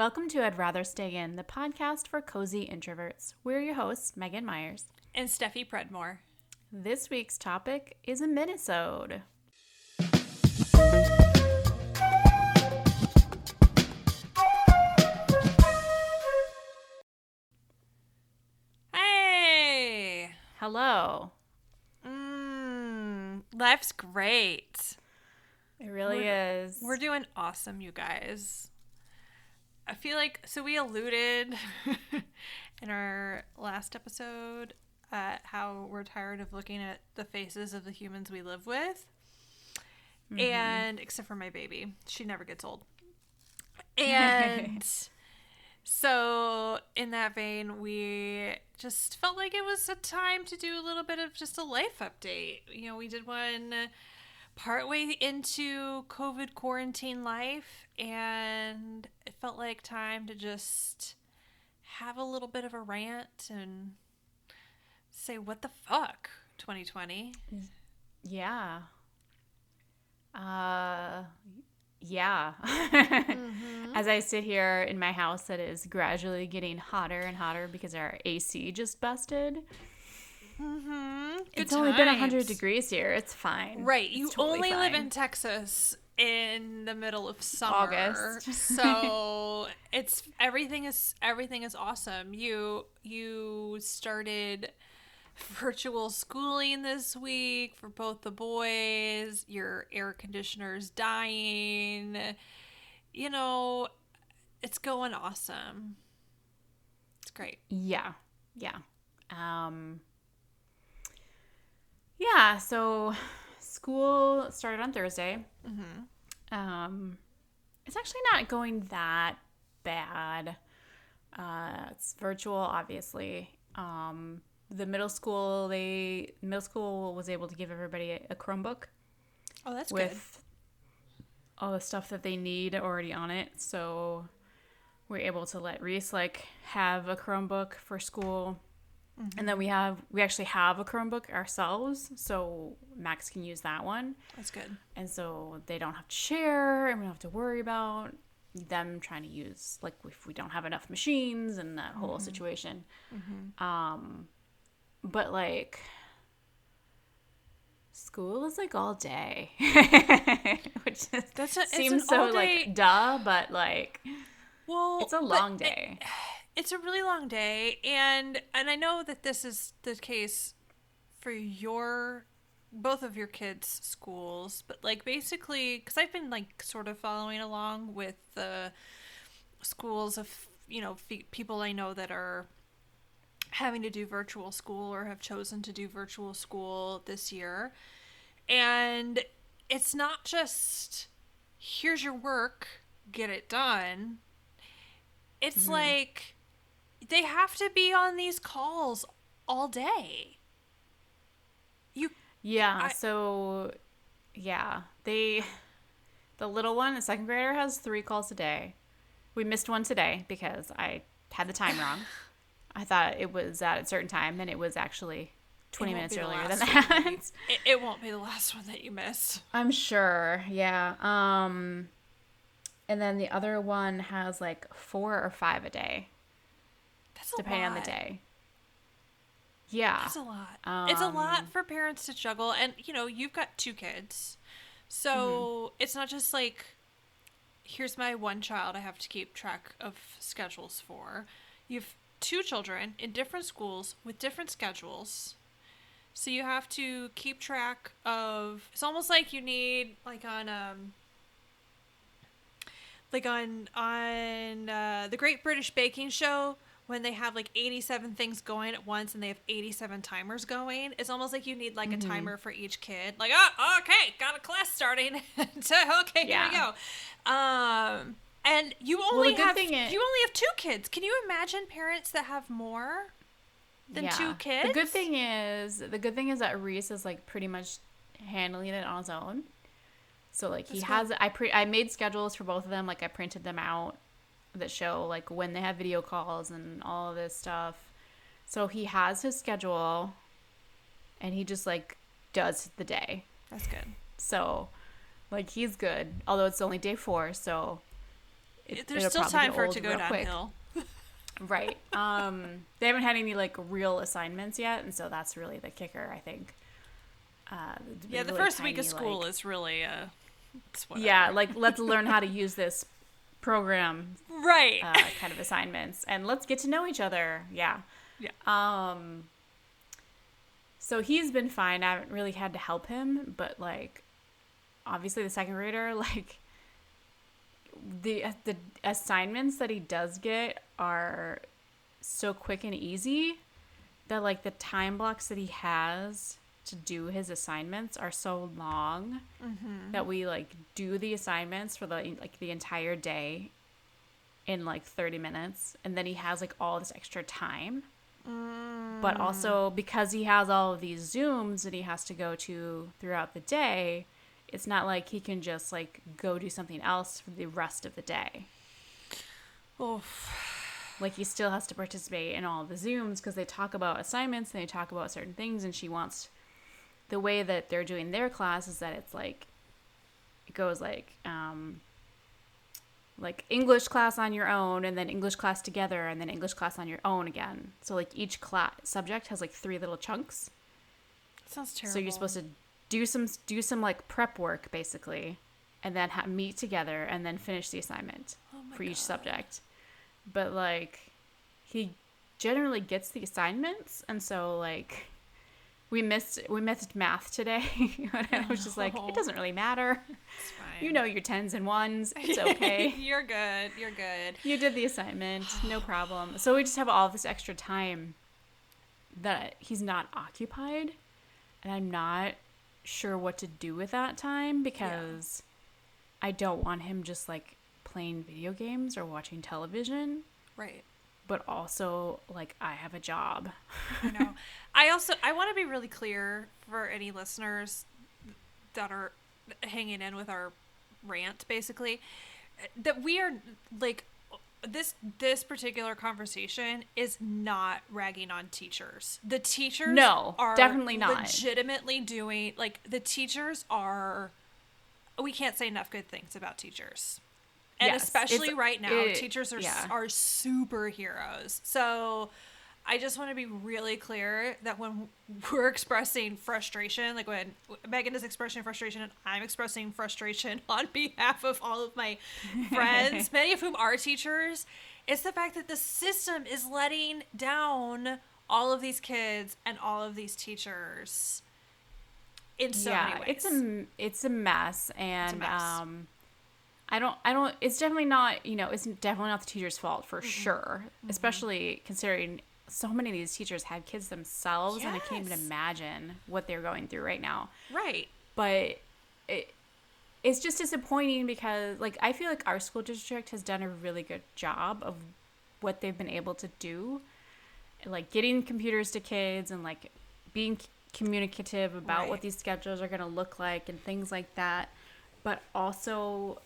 Welcome to I'd Rather Stay In, the podcast for cozy introverts. We're your hosts, Megan Myers. And Steffi Predmore. This week's topic is a minisode. Hey! Hello. Mmm, life's great. It really We're- is. We're doing awesome, you guys. I feel like, so we alluded in our last episode at how we're tired of looking at the faces of the humans we live with. Mm-hmm. And except for my baby, she never gets old. And so, in that vein, we just felt like it was a time to do a little bit of just a life update. You know, we did one partway into COVID quarantine life, and it felt like time to just have a little bit of a rant and say, what the fuck, 2020? yeah. Uh yeah. As I sit here in my house that is gradually getting hotter and hotter because our AC just busted. Mm-hmm. it's only been 100 degrees here. It's fine. Right. It's You totally only live in Texas in the middle of summer. August. so it's everything is everything is awesome. You you started virtual schooling this week for both the boys. Your air conditioner's dying. You know, it's going awesome. It's great. Yeah. Yeah. Um Yeah, so school started on Thursday. Mm-hmm. Um it's actually not going that bad. Uh it's virtual obviously. Um the middle school they middle school was able to give everybody a, a Chromebook Oh, that's good. with all the stuff that they need already on it. So we're able to let Reese like have a Chromebook for school. And then we have we actually have a Chromebook ourselves, so Max can use that one. That's good. And so they don't have to share and we don't have to worry about them trying to use like if we don't have enough machines and that whole situation. Um but like school is like all day. Which is, That's a- seems so like duh, but like Well, it's a long it- day. it's a really long day and and i know that this is the case for your both of your kids schools but like basically because i've been like sort of following along with the schools of you know fe- people i know that are having to do virtual school or have chosen to do virtual school this year. And it's not just here's your work get it done. It's mm-hmm. like they have to be on these calls all day. You Yeah, I- so yeah, they the little one, the second grader has 3 calls a day. We missed one today because I had the time wrong. I thought it was at a certain time and it was actually 20 minutes earlier than one that. it, it won't be the last one that you miss. I'm sure. Yeah. Um and then the other one has like 4 or 5 a day That's depending on the day. Yeah. That's a lot. it's a Um, lot for parents to juggle and you know, you've got two kids. So, Mm-hmm. it's not just like here's my one child I have to keep track of schedules for. You've two children in different schools with different schedules. So you have to keep track of it's almost like you need like on um like on on uh, the Great British Baking Show when they have like 87 things going at once and they have 87 timers going it's almost like you need like Mm-hmm. a timer for each kid. Like oh okay got a class starting. So, okay here we go. Um and you only good have you only have two kids. Can you imagine parents that have more than two kids The good thing is, the good thing is that Reese is like pretty much handling it on his own. So like he That's has, I pre, I made schedules for both of them. Like I printed them out that show like when they have video calls and all of this stuff. So he has his schedule, and he just like does the day. that's good So, like he's good. Although it's only day four, so it, There's still time for it to go downhill. Right. Um, they haven't had any like real assignments yet, and so that's really the kicker, I think. Uh, Yeah, the really first week of school like- is really uh, it's yeah, like let's learn how to use this program right. uh, kind of assignments, and let's get to know each other. Yeah. Yeah. Um. So he's been fine. I haven't really had to help him, but like, obviously the second grader, like, the the assignments that he does get are so quick and easy that like the time blocks that he has to do his assignments are so long that we like do the assignments for the like the entire day in like 30 minutes and then he has like all this extra time. But also because he has all of these zooms that he has to go to throughout the day it's not like he can just like go do something else for the rest of the day. Oof. like he still has to participate in all the zooms because they talk about assignments and they talk about certain things and she wants the way that they're doing their class is that it's like it goes like um like english class on your own and then english class together and then english class on your own again. So like each class subject has like three little chunks. Sounds terrible. so you're supposed to do some do some like prep work basically and then ha- meet together and then finish the assignment Oh for each subject. But like he generally gets the assignments and so like we missed we missed math today i was just like it doesn't really matter It's fine. you know your tens and ones it's okay you're good. You're good. you did the assignment no problem so we just have all this extra time that he's not occupied and i'm not sure what to do with that time because i don't want him just like playing video games or watching television Right. But also like i have a job I know. I also I want to be really clear for any listeners that are hanging in with our rant basically that we are like this this particular conversation is not ragging on teachers. The teachers No, are definitely not. legitimately doing like the teachers are we can't say enough good things about teachers. And Yes, especially right now, it- teachers are yeah. are superheroes. So I just want to be really clear that when we're expressing frustration, like when Megan is expressing frustration and I'm expressing frustration on behalf of all of my friends, many of whom are teachers, it's the fact that the system is letting down all of these kids and all of these teachers in so yeah many ways. it's a it's a mess and mess. um i don't i don't it's definitely not you know it's definitely not the teacher's fault for mm-hmm. sure mm-hmm. especially considering so many of these teachers have kids themselves and i can't even imagine what they're going through right now. Right. but it it's just disappointing because like I feel like our school district has done a really good job of what they've been able to do like getting computers to kids and like being communicative about what these schedules are going to look like and things like that. But also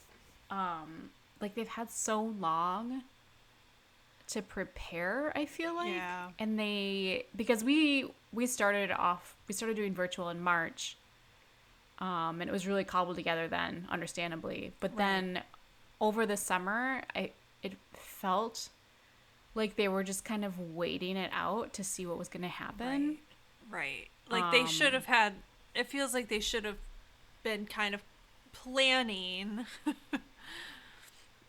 um like they've had so long to prepare i feel like Yeah. and they because we we started off we started doing virtual in march um and it was really cobbled together then understandably but Right. then over the summer i it felt like they were just kind of waiting it out to see what was going to happen Right. Like they should Um, have had it feels like they should have been kind of planning.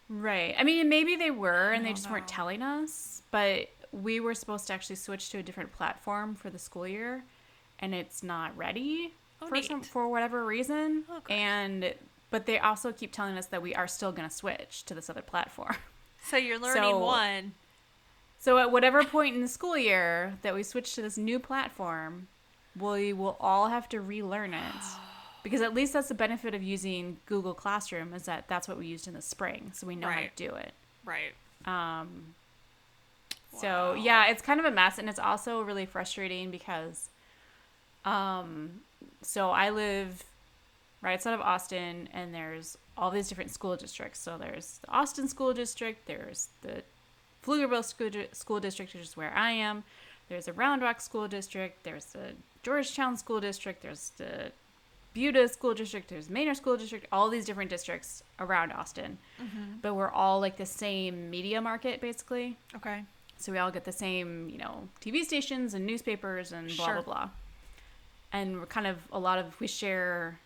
Right. I mean, maybe they were and they just weren't telling us, but we were supposed to actually switch to a different platform for the school year and it's not ready Oh, for some for whatever reason. Oh, and but they also keep telling us that we are still going to switch to this other platform. So you're learning So- one. So at whatever point in the school year that we switch to this new platform, we will all have to relearn it. Because at least that's the benefit of using Google Classroom is that that's what we used in the spring, so we know how to do it. Right. Um, So yeah, it's kind of a mess, and it's also really frustrating because, um, so I live right outside of Austin, and there's all these different school districts. So there's the Austin School District, there's the Pflugerville School, school District, which is where I am. There's the Round Rock School District. There's the Georgetown School District. There's the Buda School District, there's Manor School District, all these different districts around Austin. Mm-hmm. But we're all like the same media market, basically. Okay. So we all get the same, you know, TV stations and newspapers and blah, Sure. blah, blah. And we're kind of a lot of, we share,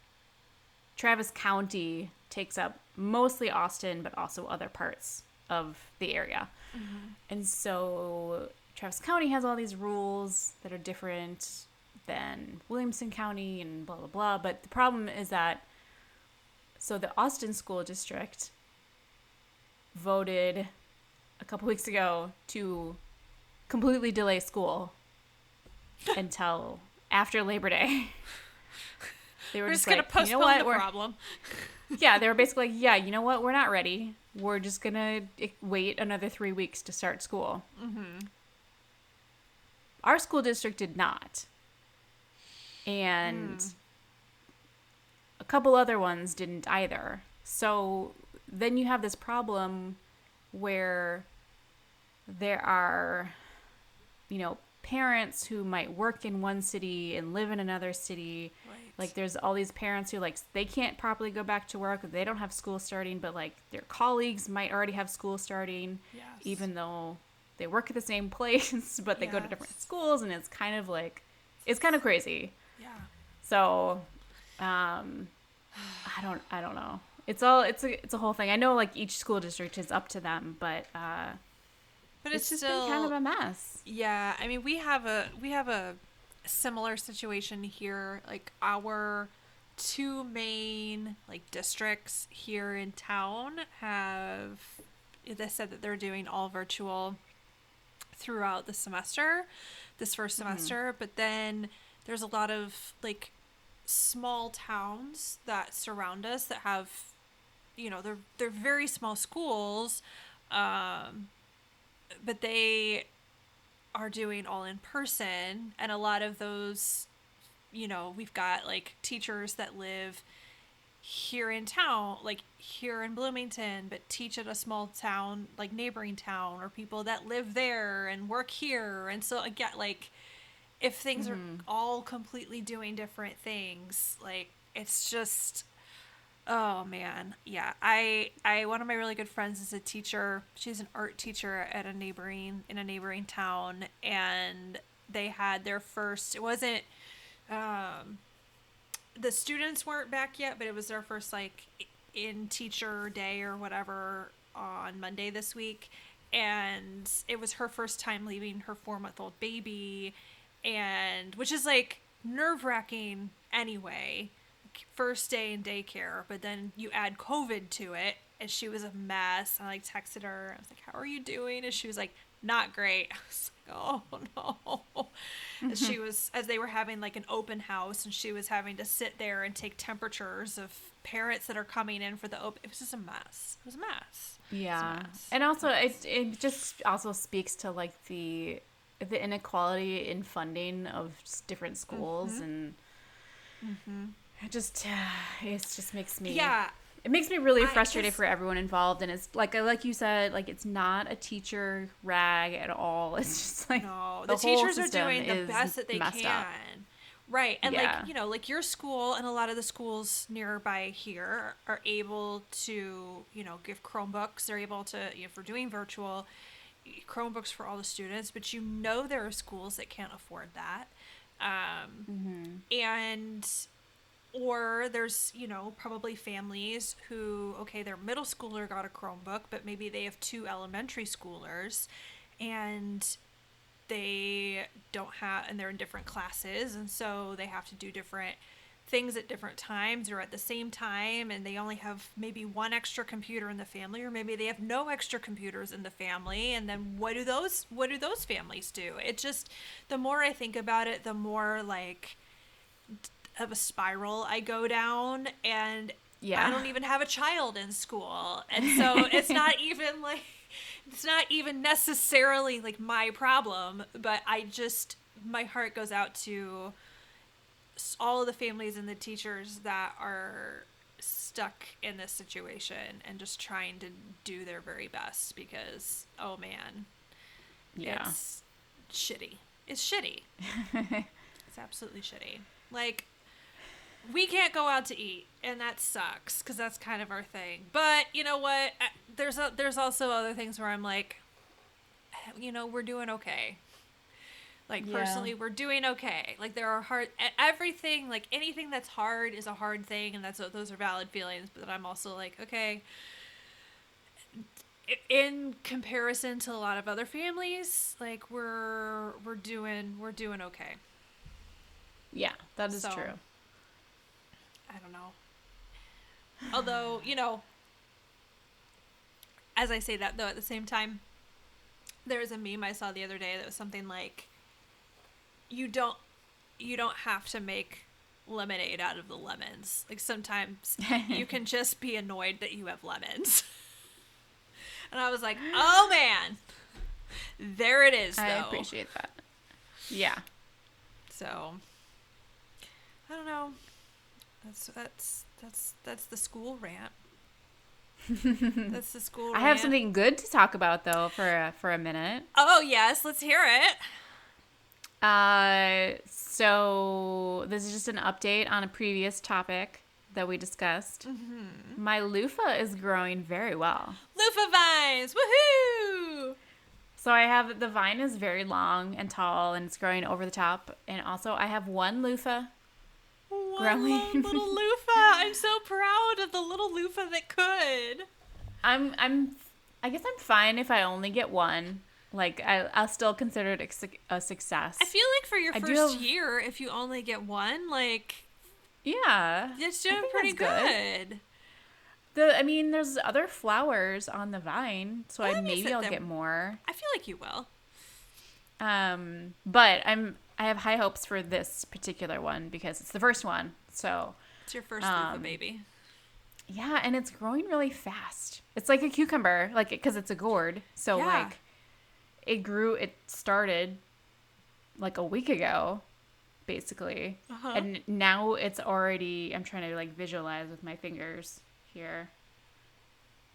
Travis County takes up mostly Austin, but also other parts of the area. Mm-hmm. And so Travis County has all these rules that are different than Williamson County and blah, blah, blah. But the problem is that, so the Austin School District voted a couple weeks ago to completely delay school until after Labor Day. They were We're just, just gonna postpone you know what? the We're, problem. yeah, they were basically like, yeah, you know what? We're not ready. We're just gonna wait another three weeks to start school. Mm-hmm. Our school district did not, and hmm. a couple other ones didn't either. So then you have this problem where there are, you know, parents who might work in one city and live in another city. Right. Like there's all these parents who like they can't properly go back to work, they don't have school starting, but like their colleagues might already have school starting Yes. even though they work at the same place, but they go to different schools and it's kind of like it's kind of crazy. Yeah. So um I don't I don't know. It's all it's a it's a whole thing. I know like each school district is up to them, but uh But it's, it's, just still been kind of a mess. Yeah, I mean, we have a we have a similar situation here. Like our two main like districts here in town have they said that they're doing all virtual throughout the semester, this first semester, but then there's a lot of like small towns that surround us that have you know, they're they're very small schools um but they are doing all in person. And a lot of those you know we've got like teachers that live here in town like here in bloomington but teach at a small town like neighboring town or people that live there and work here. And so again like if things are all completely doing different things like it's just Oh man, yeah. I I one of my really good friends is a teacher. She's an art teacher at a neighboring in a neighboring town, and they had their first. It wasn't. Um, the students weren't back yet, but it was their first like in teacher day or whatever on Monday this week, and it was her first time leaving her four month old baby, and which is like nerve wracking anyway first day in daycare, but then you add COVID to it, and she was a mess. I like texted her. I was like, "How are you doing?" And she was like, "Not great." I was like, "Oh no!" She mm-hmm. was as they were having like an open house, and she was having to sit there and take temperatures of parents that are coming in for the open. It was just a mess. It was a mess. Yeah, mess. and also it it just also speaks to like the the inequality in funding of different schools Mm-hmm. and it just it just makes me Yeah, it makes me really frustrated just- for everyone involved and it's like like you said like it's not a teacher rag at all it's just like No, the the, teachers are doing the best that they can. up. Right. And Yeah. like, you know, like your school and a lot of the schools nearby here are able to, you know, give Chromebooks. They're able to, you know, for doing virtual Chromebooks for all the students, but you know there are schools that can't afford that. Um, And or there's you know probably families who okay their middle schooler got a chromebook but maybe they have two elementary schoolers and they don't have and they're in different classes and so they have to do different things at different times or at the same time and they only have maybe one extra computer in the family or maybe they have no extra computers in the family and then what do those what do those families do it just the more i think about it the more like of a spiral I go down and Yeah. I don't even have a child in school. And so it's not even like it's not even necessarily like my problem, but I just my heart goes out to all of the families and the teachers that are stuck in this situation and just trying to do their very best because oh man, yeah it's shitty. It's shitty. it's absolutely shitty. Like we can't go out to eat, and that sucks because that's kind of our thing. But you know what? Uh, There's a, there's also other things where I'm like, you know, we're doing okay. Like Yeah. personally, we're doing okay. Like there are hard everything. Like anything that's hard is a hard thing, and that's those are valid feelings. But I'm also like, okay. In comparison to a lot of other families, like we're we're doing we're doing okay. Yeah, that is So- true. I don't know. Although, you know, as I say that though, at the same time, there was a meme I saw the other day that was something like, "You don't, you don't have to make lemonade out of the lemons. Like sometimes you can just be annoyed that you have lemons." and I was like, "Oh man, there it is." Though. I appreciate that. Yeah. So I don't know. That's that's that's that's the school rant. that's the school. Rant I have something good to talk about though for a, for a minute. Oh yes, let's hear it. Uh, so this is just an update on a previous topic that we discussed. Mm-hmm. My loofah is growing very well. Loofah vines, woohoo! So I have the vine is very long and tall and it's growing over the top. And also I have one loofah. One Growing. little loofah. I'm so proud of the little loofah that could. I'm I'm I guess I'm fine if I only get one. Like I I'll still consider it a, a success. I feel like for your I first have- year, if you only get one, like yeah. it's I doing pretty that's good. The I mean there's other flowers on the vine, so Well, I maybe I'll they're- get more. I feel like you will. Um, but I'm I have high hopes for this particular one because it's the first one. So It's your first Um, baby. yeah, and it's growing really fast. It's like a cucumber, like because it's a gourd. So Yeah. like, it grew. It started like a week ago, basically, Uh-huh. and now it's already. I'm trying to like visualize with my fingers here.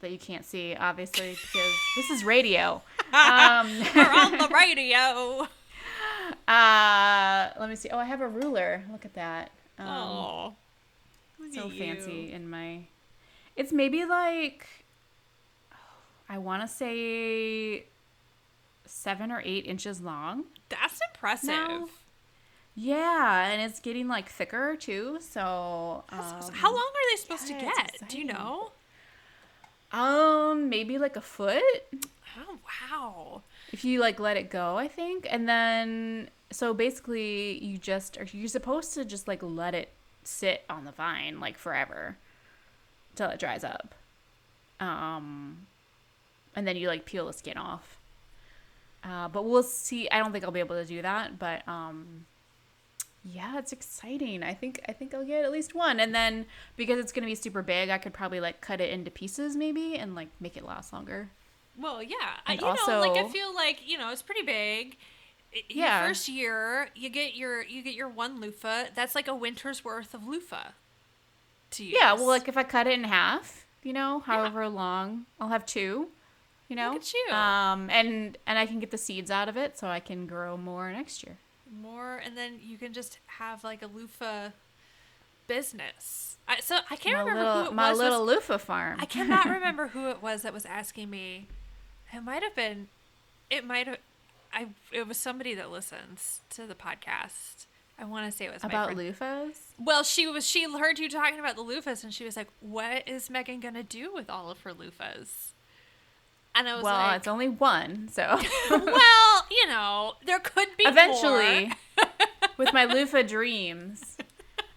That you can't see, obviously, because this is radio. Um, We're on the radio. uh, let me see. Oh, I have a ruler. Look at that. Um, Oh, so fancy in my it's maybe like i want to say seven or eight inches long That's impressive. now. yeah and it's getting like thicker too so um, How long are they supposed yeah, to get? Do you know? um maybe like a foot Oh wow. if you like let it go i think and then so basically you just are you're supposed to just like let it sit on the vine like forever till it dries up um and then you like peel the skin off uh, but we'll see i don't think i'll be able to do that but um yeah it's exciting i think i think i'll get at least one and then because it's gonna be super big i could probably like cut it into pieces maybe and like make it last longer Well, yeah. I, And you know, like I feel like you know it's pretty big. Yeah. Your first year, you get your you get your one loofah. That's like a winter's worth of loofah. To use. Yeah, well, like if I cut it in half, you know, however long, I'll have two. You know, Look at you. Um, and and I can get the seeds out of it, so I can grow more next year. more, and then you can just have like a loofah business. I, so I can't my remember little, who it my was. was- little loofah farm. I cannot remember who it was that was asking me. It might have been. It might have. I. It was somebody that listens to the podcast. I want to say it was about loofahs. Well, she was. She heard you talking about the loofahs, and she was like, "What is Megan gonna do with all of her loofahs?" And I was Well, like, it's only one, so "Well, you know, there could be eventually, more." with my loofah dreams.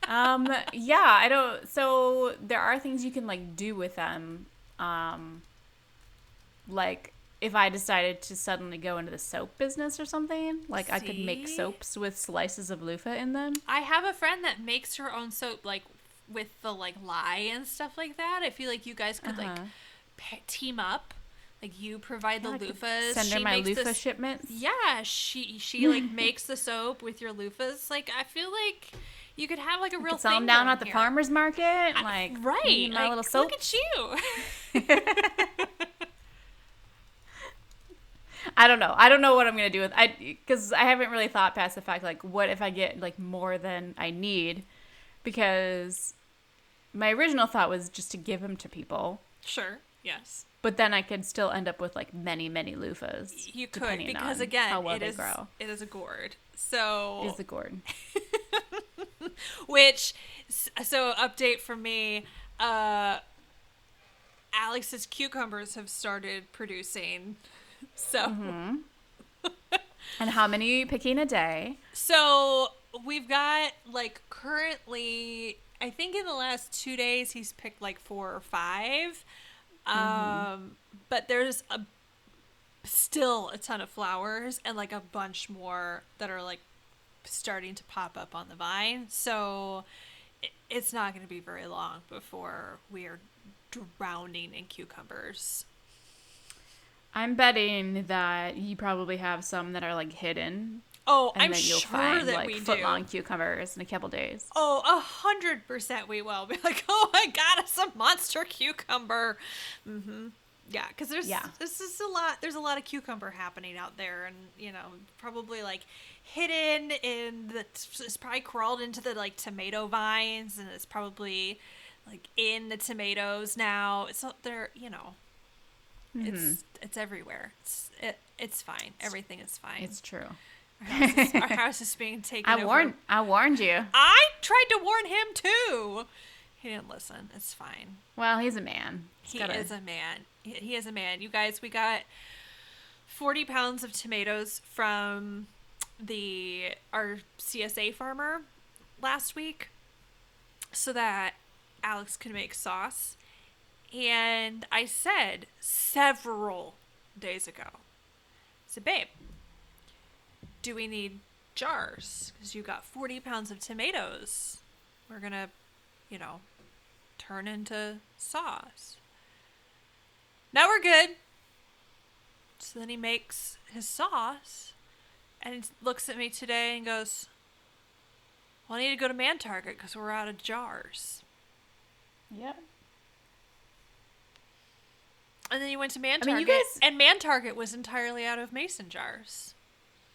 Um, yeah, I don't. So there are things you can like do with them. Um, like if I decided to suddenly go into the soap business or something, like I could make soaps with slices of loofah in them. I have a friend that makes her own soap, like with the like lye and stuff like that. I feel like you guys could like Uh-huh. pa- team up. Like you provide the I loofahs. Send her she my loofah the, shipments. Yeah, she she like makes the soap with your loofahs. Like I feel like you could have like a real Could sell them thing down at the here. farmer's market. I- Like right, my like, little soap. Look at you. I don't know. I don't know what I'm gonna do with I because I haven't really thought past the fact like what if I get like more than I need, because my original thought was just to give them to people, Sure. Yes. but then I could still end up with like many, many loofahs. You could because again, well it is grow. it is a gourd. So Is the gourd? which so update from me uh alex's cucumbers have started producing so Mm-hmm. And how many are you picking a day? so we've got like currently i think in the last two days he's picked like four or 5 um but there's a still a ton of flowers and like a bunch more that are like starting to pop up on the vine. So it's not going to be very long before we are drowning in cucumbers. I'm betting that you probably have some that are like hidden, Oh, and I'm then you'll sure find that like we foot long cucumbers in a couple days. Oh, a hundred percent we will. Be like, oh, my god, it's a monster cucumber. Mm-hmm. Yeah, because there's Yeah. this is a lot. There's a lot of cucumber happening out there, and you know, probably like hidden in the. It's probably crawled into the like tomato vines, and it's probably like in the tomatoes now. It's not there. You know, it's it's everywhere. It's it, it's fine. Everything is fine. It's true. Our, house is, our house is being taken. I over warned. I warned you. I tried to warn him too. He didn't listen. It's fine. Well, he's a man. He's He gotta- is a man. He, he is a man. You guys, we got 40 pounds of tomatoes from the our CSA farmer last week so that Alex could make sauce. And I said several days ago, I said, babe, do we need jars? Because you got 40 pounds of tomatoes. We're going to, you know, turn into sauce. Now we're good. So then he makes his sauce and he looks at me today and goes, Well, I need to go to Man Target because we're out of jars. Yep. And then he went to Man I Target, mean, you guys- and Man Target was entirely out of mason jars.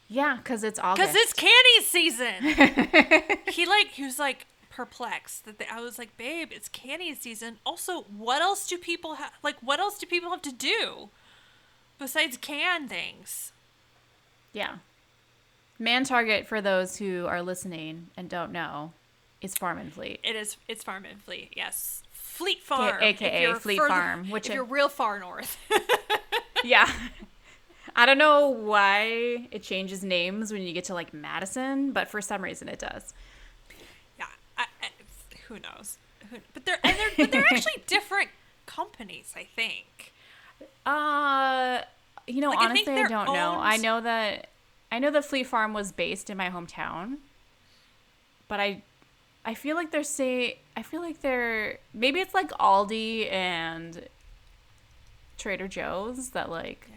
Yeah, because it's August. Because it's candy season. he like he was like perplexed that they, I was like, babe, it's candy season. Also, what else do people have? Like, what else do people have to do besides can things? yeah. Man Target, for those who are listening and don't know, is Farm and Fleet. It is. It's Farm and Fleet. Yes, Fleet Farm, AKA Fleet further- Farm, which if you're real far north. yeah. I don't know why it changes names when you get to like Madison, but for some reason it does. yeah, I, I, who knows? Who, but they're and they're but they're actually different companies. I think. Uh, you know, Like, honestly, I, they're don't know. I know that I know that Fleet Farm was based in my hometown, but I I feel like they're say I feel like they're maybe it's like Aldi and Trader Joe's that like Yeah.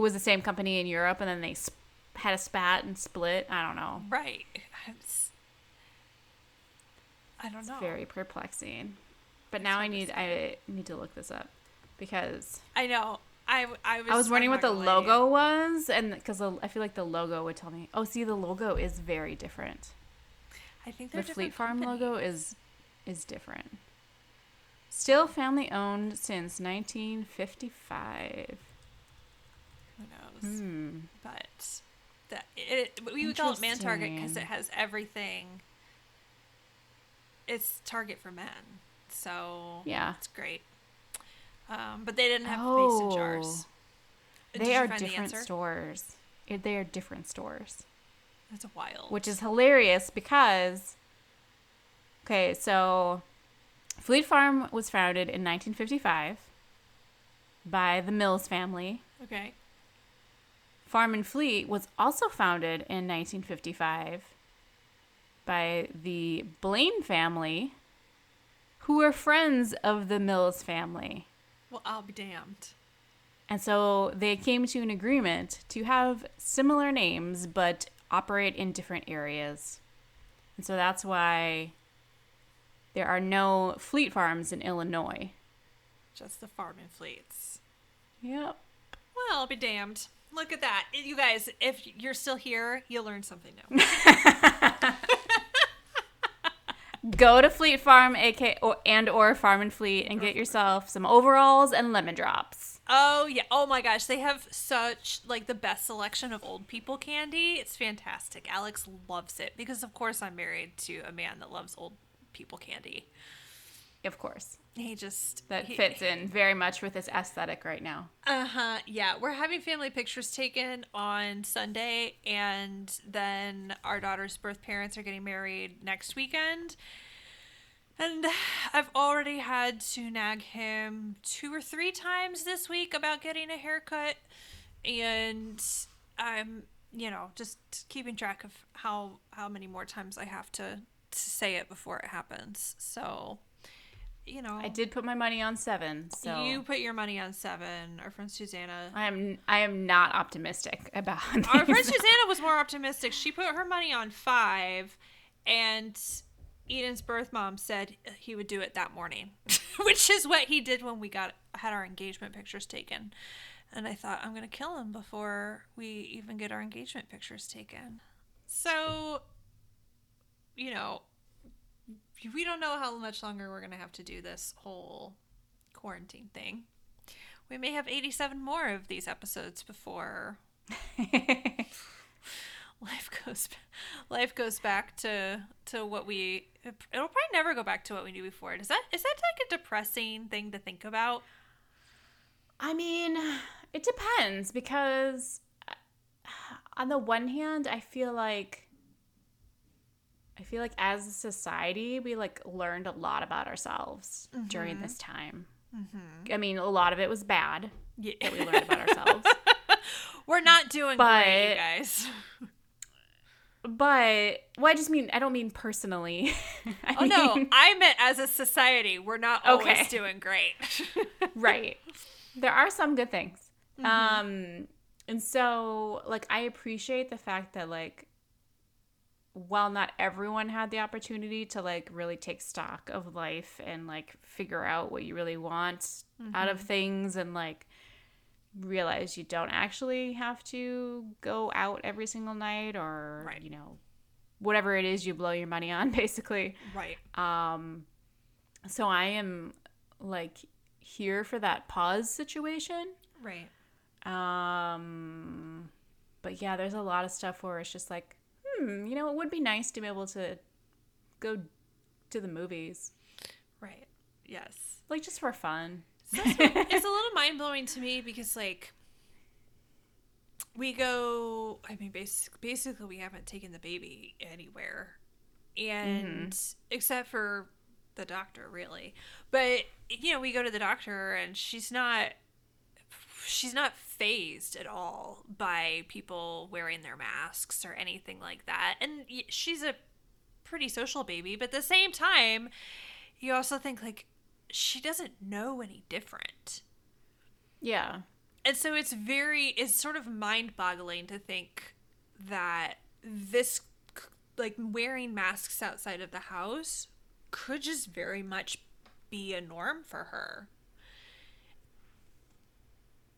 It was the same company in Europe and then they sp- had a spat and split. I don't know. Right. It's, I don't know. Very perplexing. But now I need I need to look this up because I know. I, I was. I was wondering what the not gonna lie to you. logo was, and because I feel like the logo would tell me. Oh, see, the logo is very different. I think The Fleet Farm companies. logo is is different. Still family owned since 1955. Hmm. But that it, we would call it Man Target because it has everything. It's Target for men, so Yeah. it's great. Um, but they didn't have Oh. mason jars. Did They are find the different stores. They are different stores, That's wild. which is hilarious because. Okay, so Fleet Farm was founded in 1955 by the Mills family. okay. Farm and Fleet was also founded in 1955 by the Blain family, who were friends of the Mills family. Well, I'll be damned. And so they came to an agreement to have similar names but operate in different areas. And so that's why there are no fleet farms in Illinois. Just the farm and fleets. Yep. Well, I'll be damned. Look at that. You guys, if you're still here, you'll learn something new. Go to Fleet Farm, AK or, and or Farm and Fleet, and get yourself some overalls and lemon drops. Oh yeah. Oh my gosh, they have such like the best selection of old people candy. It's fantastic. Alex loves it because of course I'm married to a man that loves old people candy. Of course, He just that he- fits in very much with his aesthetic right now. Uh huh. Yeah, we're having family pictures taken on Sunday, and then our daughter's birth parents are getting married next weekend. And I've already had to nag him two or three times this week about getting a haircut, and I'm, you know, just keeping track of how how many more times I have to, to say it before it happens. So, you know, I did put my money on seven, so you put your money on seven. Our friend Susanna. I am I am not optimistic about Our friend. Susanna was more optimistic. She put her money on five, and Eden's birth mom said he would do it that morning, which is what he did when we got had our engagement pictures taken. And I thought I'm gonna kill him before we even get our engagement pictures taken. So, you know, we don't know how much longer we're gonna have to do this whole quarantine thing. We may have 87 more of these episodes before life goes life goes back to to what we it'll probably never go back to what we knew before. Is that is that like a depressing thing to think about? I mean, it depends because uh, on the one hand, I feel like I feel like as a society, we like learned a lot about ourselves during mm-hmm. this time. Mm-hmm. I mean, a lot of it was bad Yeah. that we learned about ourselves. We're not doing But- great, guys. But well, I just mean I don't mean personally. Oh no, I meant as a society, we're not always Okay. doing great. right. There are some good things. Mm-hmm. Um and so like I appreciate the fact that like while not everyone had the opportunity to like really take stock of life and like figure out what you really want out of things and like realize you don't actually have to go out every single night or Right. you know whatever it is you blow your money on basically right. um, so I am like here for that pause situation. Right. Um, but yeah, there's a lot of stuff where it's just like, hmm, you know, it would be nice to be able to go to the movies, Right. Yes. like just for fun. it's a little mind blowing to me because like we go I mean basic, basically we haven't taken the baby anywhere and except for the doctor really but you know we go to the doctor and she's not she's not phased at all by people wearing their masks or anything like that. And she's a pretty social baby but at the same time you also think like she doesn't know any different. Yeah. and so it's very it's sort of mind-boggling to think that this like wearing masks outside of the house could just very much be a norm for her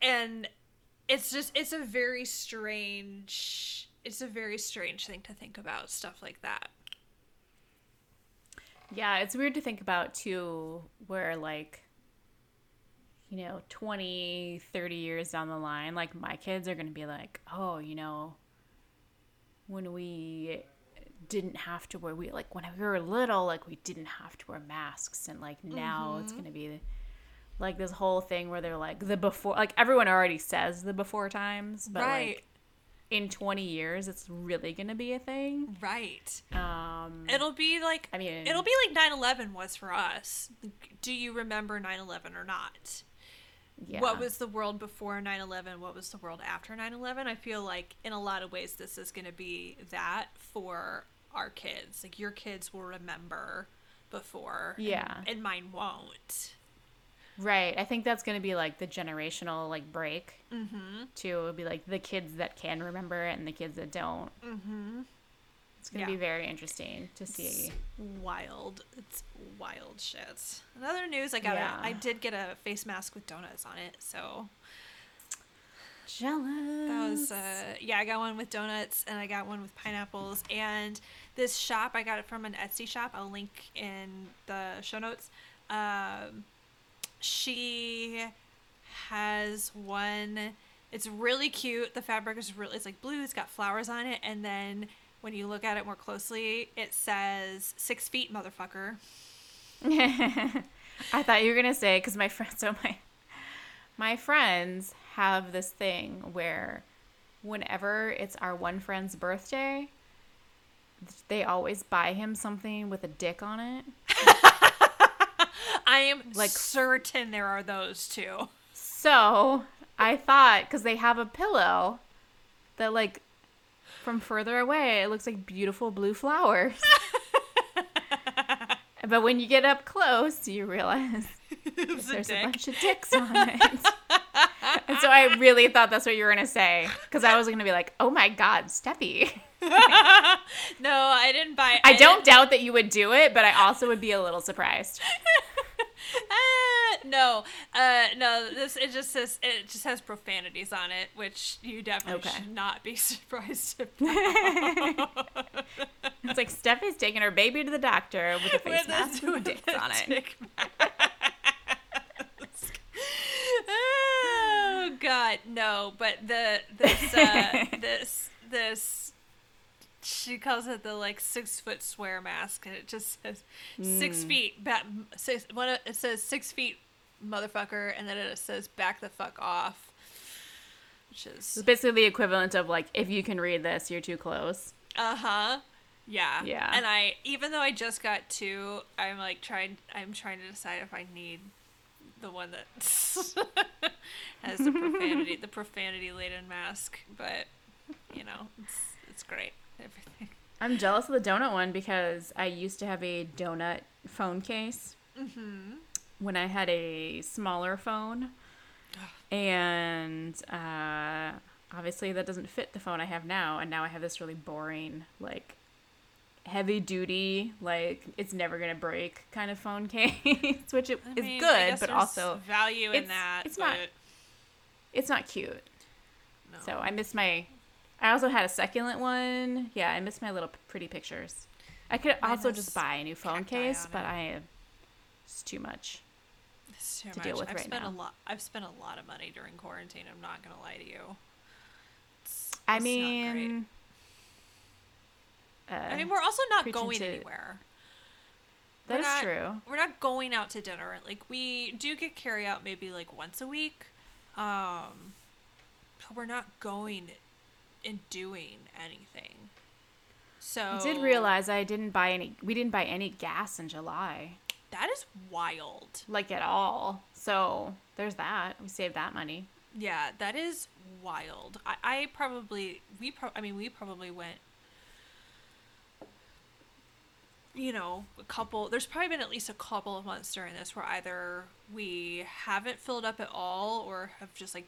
and it's just it's a very strange it's a very strange thing to think about stuff like that Yeah, it's weird to think about too, where like, you know, 20, 30 years down the line, like my kids are going to be like, oh, you know, when we didn't have to wear, we like when we were little, like we didn't have to wear masks. And like now it's mm-hmm. going to be like this whole thing where they're like the before, like everyone already says the before times, but like in 20 years, it's really going to be a thing. right Um, It'll be like I mean- it'll be like 9/11 was for us. Do you remember 9/11 or not? yeah. What was the world before 9/11? What was the world after 9/11? I feel like in a lot of ways this is going to be that for our kids. Like your kids will remember before and- Yeah. and, mine won't. Right. I think that's going to be like the generational like break. Mm-hmm. Too. It would be like the kids that can remember it and the kids that don't. Mm-hmm. It's going to Yeah. be very interesting to see. Wild. It's wild shit. Another news I got Yeah. a, I did get a face mask with donuts on it. So Jealous. That was uh, yeah, I got one with donuts and I got one with pineapples. And this shop, I got it from an Etsy shop. I'll link in the show notes. Um, she has one. It's really cute. The fabric is really it's like blue. It's got flowers on it, and then when you look at it more closely, it says six feet, motherfucker. I thought you were gonna say because my friends, so my my friends have this thing where whenever it's our one friend's birthday, they always buy him something with a dick on it. I am like certain there are those too. So I thought because they have a pillow that like from further away it looks like beautiful blue flowers. but when you get up close, you realize a there's a, dick. bunch of dicks on it. and so I really thought that's what you were gonna say because I was gonna be like, "Oh my God, Steffi." no, I didn't buy. I don't doubt that you would do it, but I also would be a little surprised. Uh, no, uh, no. This it just says it just has profanities on it, which you definitely Okay. should not be surprised about. It's like Steffi's taking her baby to the doctor with a face With mask with with dicks a on it. dick mask. oh God, no! But the this uh, this this she calls it the like six foot swear mask, and it just says six feet. Back, six, one, it says six feet, motherfucker, and then it says back the fuck off, which is It's basically the equivalent of like, if you can read this, you're too close. Uh huh. Yeah. Yeah. And I, even though I just got two, I'm like trying. I'm trying to decide if I need the one that has the profanity, the profanity laden mask. But you know, it's it's great. Everything. I'm jealous of the donut one because I used to have a donut phone case when I had a smaller phone. And uh, obviously, that doesn't fit the phone I have now. And now I have this really boring, like, heavy duty, like, it's never going to break kind of phone case, which it I is mean, I good, but also value in that. it's not- it's not cute. No. So I miss my. I also had a succulent one. Yeah, I miss my little pretty pictures. I could Mine also just buy a new phone case, but. I it's too much. It's too to deal much. with I've right spent now. a lot. I've spent a lot of money during quarantine. I'm not gonna lie to you. It's, I it's mean, uh, I mean, we're also not going to- anywhere. that we're is not- true. We're not going out to dinner. Like we do get carry out maybe like once a week. Um but we're not going and doing anything. So I did realize I didn't buy any. We didn't buy any gas in July, that is wild. like at all. So there's that. We saved that money. Yeah, that is wild. I, I probably we pro- I mean we probably went you know, a couple there's probably been at least a couple of months during this where either we haven't filled up at all or have just like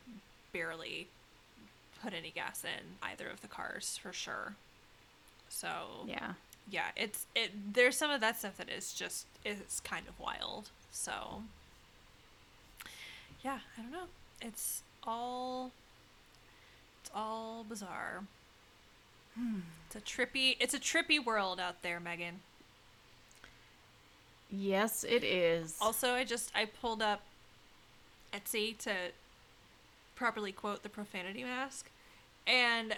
barely put any gas in either of the cars for sure. So Yeah. yeah, it's it there's some of that stuff that is just is kind of wild. So yeah, I don't know. It's all it's all bizarre. Hmm. It's a trippy it's a trippy world out there, Megan. Yes, it is. Also, I just I pulled up Etsy to properly quote the profanity mask, and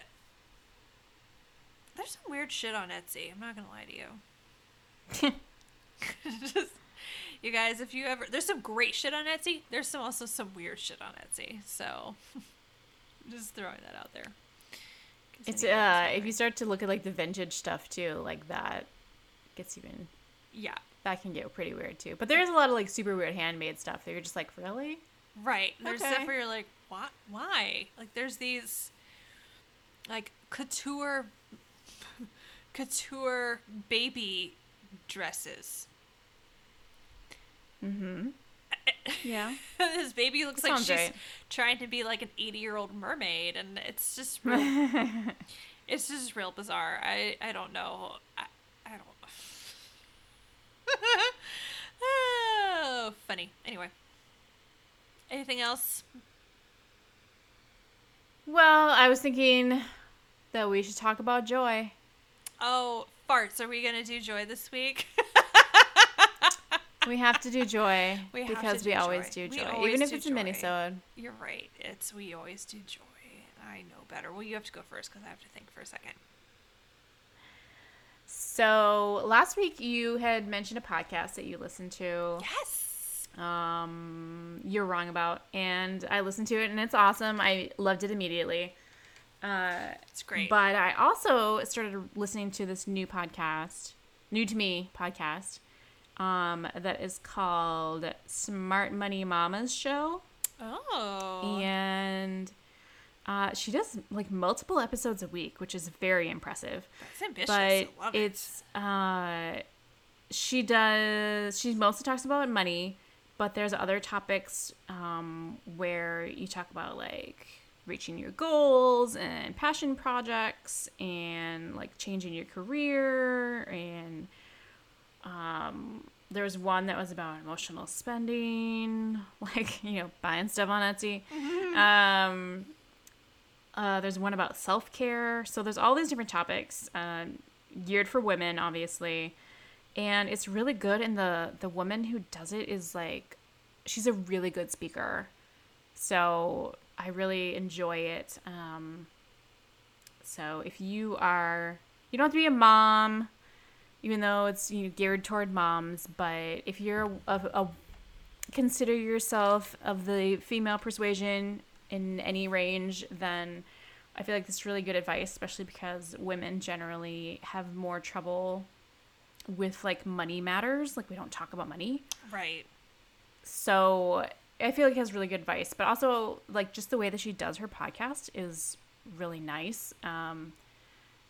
there's some weird shit on Etsy. I'm not gonna lie to you. just, you guys, if you ever there's some great shit on Etsy. There's some also some weird shit on Etsy. So just throwing that out there. It's uh, if you start to look at like the vintage stuff too, like that gets even yeah. that can get pretty weird too. But there is a lot of like super weird handmade stuff that you're just like, really? Right. There's Okay. stuff where you're like, what? Why? Like, there's these, like, couture, couture baby dresses. Mm-hmm. Yeah. this baby looks like she's right. trying to be like an 80 year old mermaid, and it's just real. it's just real bizarre. I I don't know. I I don't. oh, funny. Anyway. Anything else? Well, I was thinking that we should talk about joy. Oh, farts. Are we going to do joy this week? We have to do joy We have to because do we always joy. do joy, always even if it's a joy. minisode. You're right. It's we always do joy. I know better. Well, you have to go first because I have to think for a second. So last week you had mentioned a podcast that you listened to. Yes. Um, you're wrong about, and I listened to it, and it's awesome. I loved it immediately. Uh, It's great. But I also started listening to this new podcast, new to me podcast, um, that is called Smart Money Mama's Show. oh. And uh, she does like multiple episodes a week, which is very impressive. That's ambitious. but I love it. it's uh, she does she mostly talks about money, but there's other topics um, where you talk about like reaching your goals and passion projects and like changing your career and um, there was one that was about emotional spending, like you know buying stuff on Etsy. Um, uh, there's one about self care. So there's all these different topics um, geared for women, obviously, and it's really good. And the the woman who does it is like, she's a really good speaker. So I really enjoy it. Um, so if you are, you don't have to be a mom, even though it's you know, geared toward moms. But if you're a, a consider yourself of the female persuasion in any range, then I feel like this is really good advice, especially because women generally have more trouble with like money matters. Like we don't talk about money. right. So I feel like he has really good advice, but also like just the way that she does her podcast is really nice. Um,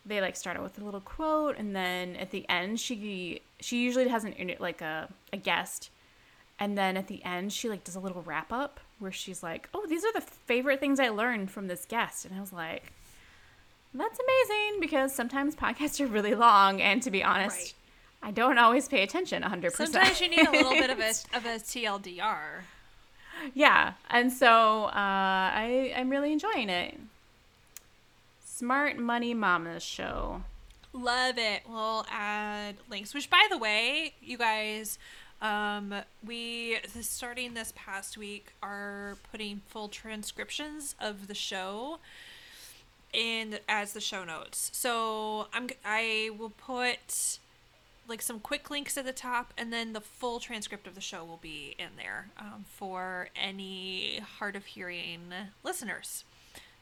they like start out with a little quote, and then at the end, she she usually has an like a a guest, and then at the end, she like does a little wrap up where she's like, "Oh, these are the favorite things I learned from this guest," and I was like. That's amazing because sometimes podcasts are really long, and to be honest, Right. I don't always pay attention 100%. Sometimes you need a little bit of a of a TLDR. Yeah and so uh, I, i'm really enjoying it smart money mamas show Love it. We'll add links. Which, by the way, you guys, um, we starting this past week are putting full transcriptions of the show in as the show notes. So I'm I will put like some quick links at the top, and then the full transcript of the show will be in there um, for any hard of hearing listeners.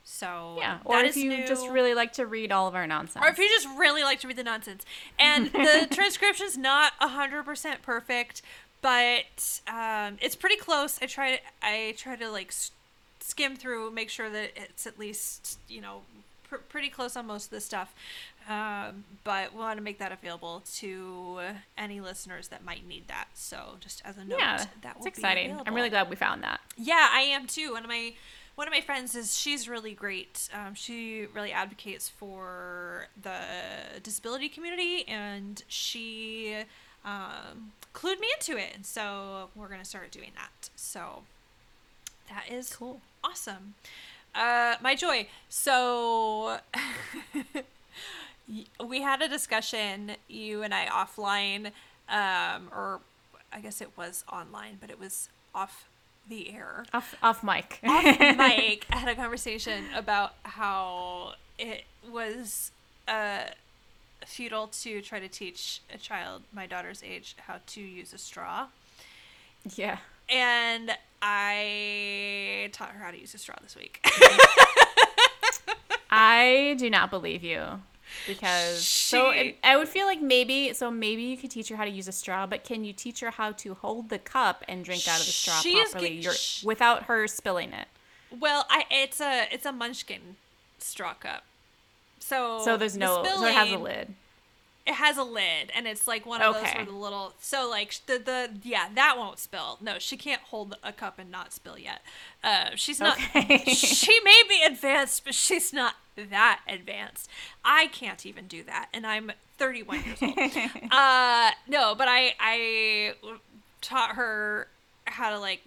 So yeah or if you just really like to read all of our nonsense Or if you just really like to read the nonsense. And the transcription's not 100% perfect, but um, it's pretty close. I try to, I try to like s- skim through, make sure that it's at least, you know, pr- pretty close on most of this stuff. Um, but we want to make that available to any listeners that might need that. So just as a note, yeah that will it's exciting i'm really glad we found that Yeah, I am too. One of my one of my friends is she's really great. Um, she really advocates for the disability community, and she um, clued me into it. And so we're gonna start doing that. So that is Cool. awesome. Uh, my joy. So we had a discussion, you and I offline, um, or I guess it was online, but it was off the air. off off mic. off mic Mike had a conversation about how it was uh, futile to try to teach a child my daughter's age how to use a straw. yeah And I taught her how to use a straw this week. i do not believe you because so it, i would feel like maybe so maybe you could teach her how to use a straw but can you teach her how to hold the cup and drink out of the straw She properly ge- You're- sh- without her spilling it well, I it's a it's a munchkin straw cup. So so there's the no so it has a lid It has a lid, and it's like one of those with a little. So like the the yeah that won't spill. No, she can't hold a cup and not spill yet. Uh, she's not. Okay. she may be advanced, but she's not that advanced. I can't even do that, and I'm 31 years old. uh, no, but I I taught her how to like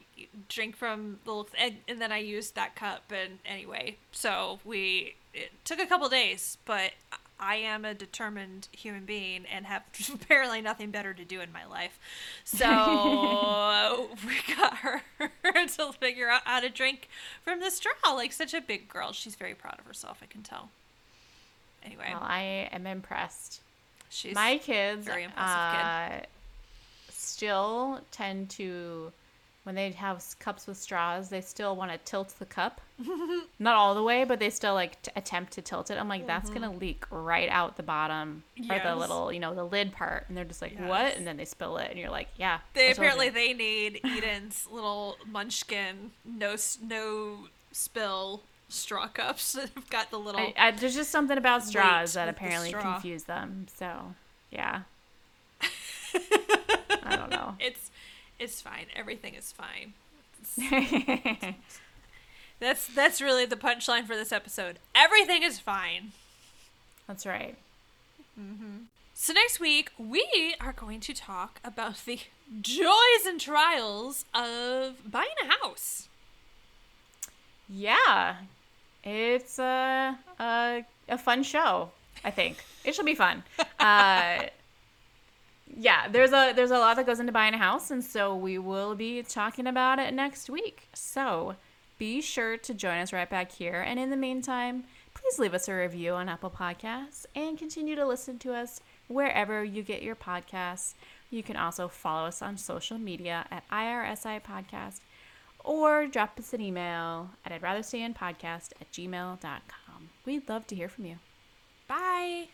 drink from the little, and, and then I used that cup. And anyway, so we it took a couple days, but I am a determined human being and have apparently nothing better to do in my life. So we got her to figure out how to drink from the straw like such a big girl. She's very proud of herself, I can tell. Anyway, Well, I am impressed. she's My kids very impressive uh, still tend to, when they have cups with straws, they still want to tilt the cup. Not all the way, but they still like t- attempt to tilt it. I'm like, that's gonna leak right out the bottom or the Mm-hmm. Little, you know, the lid part. And they're just like, what? And then they spill it, and you're like, yeah. They apparently you." they need Eden's little munchkin no no spill straw cups that have got the little I, I, there's just something about straws that apparently confuse them. So, yeah. I don't know. it's it's fine. Everything is fine. That's that's really the punchline for this episode. Everything is fine. That's right. So next week we are going to talk about the joys and trials of buying a house. Yeah, it's a a, a fun show. I think it should be fun. Uh, yeah, there's a there's a lot that goes into buying a house, and so we will be talking about it next week. So be sure to join us right back here. And in the meantime, please leave us a review on Apple Podcasts and continue to listen to us wherever you get your podcasts. You can also follow us on social media at IRSI Podcast or drop us an email at I'd rather stay in podcast at gmail.com. We'd love to hear from you. Bye.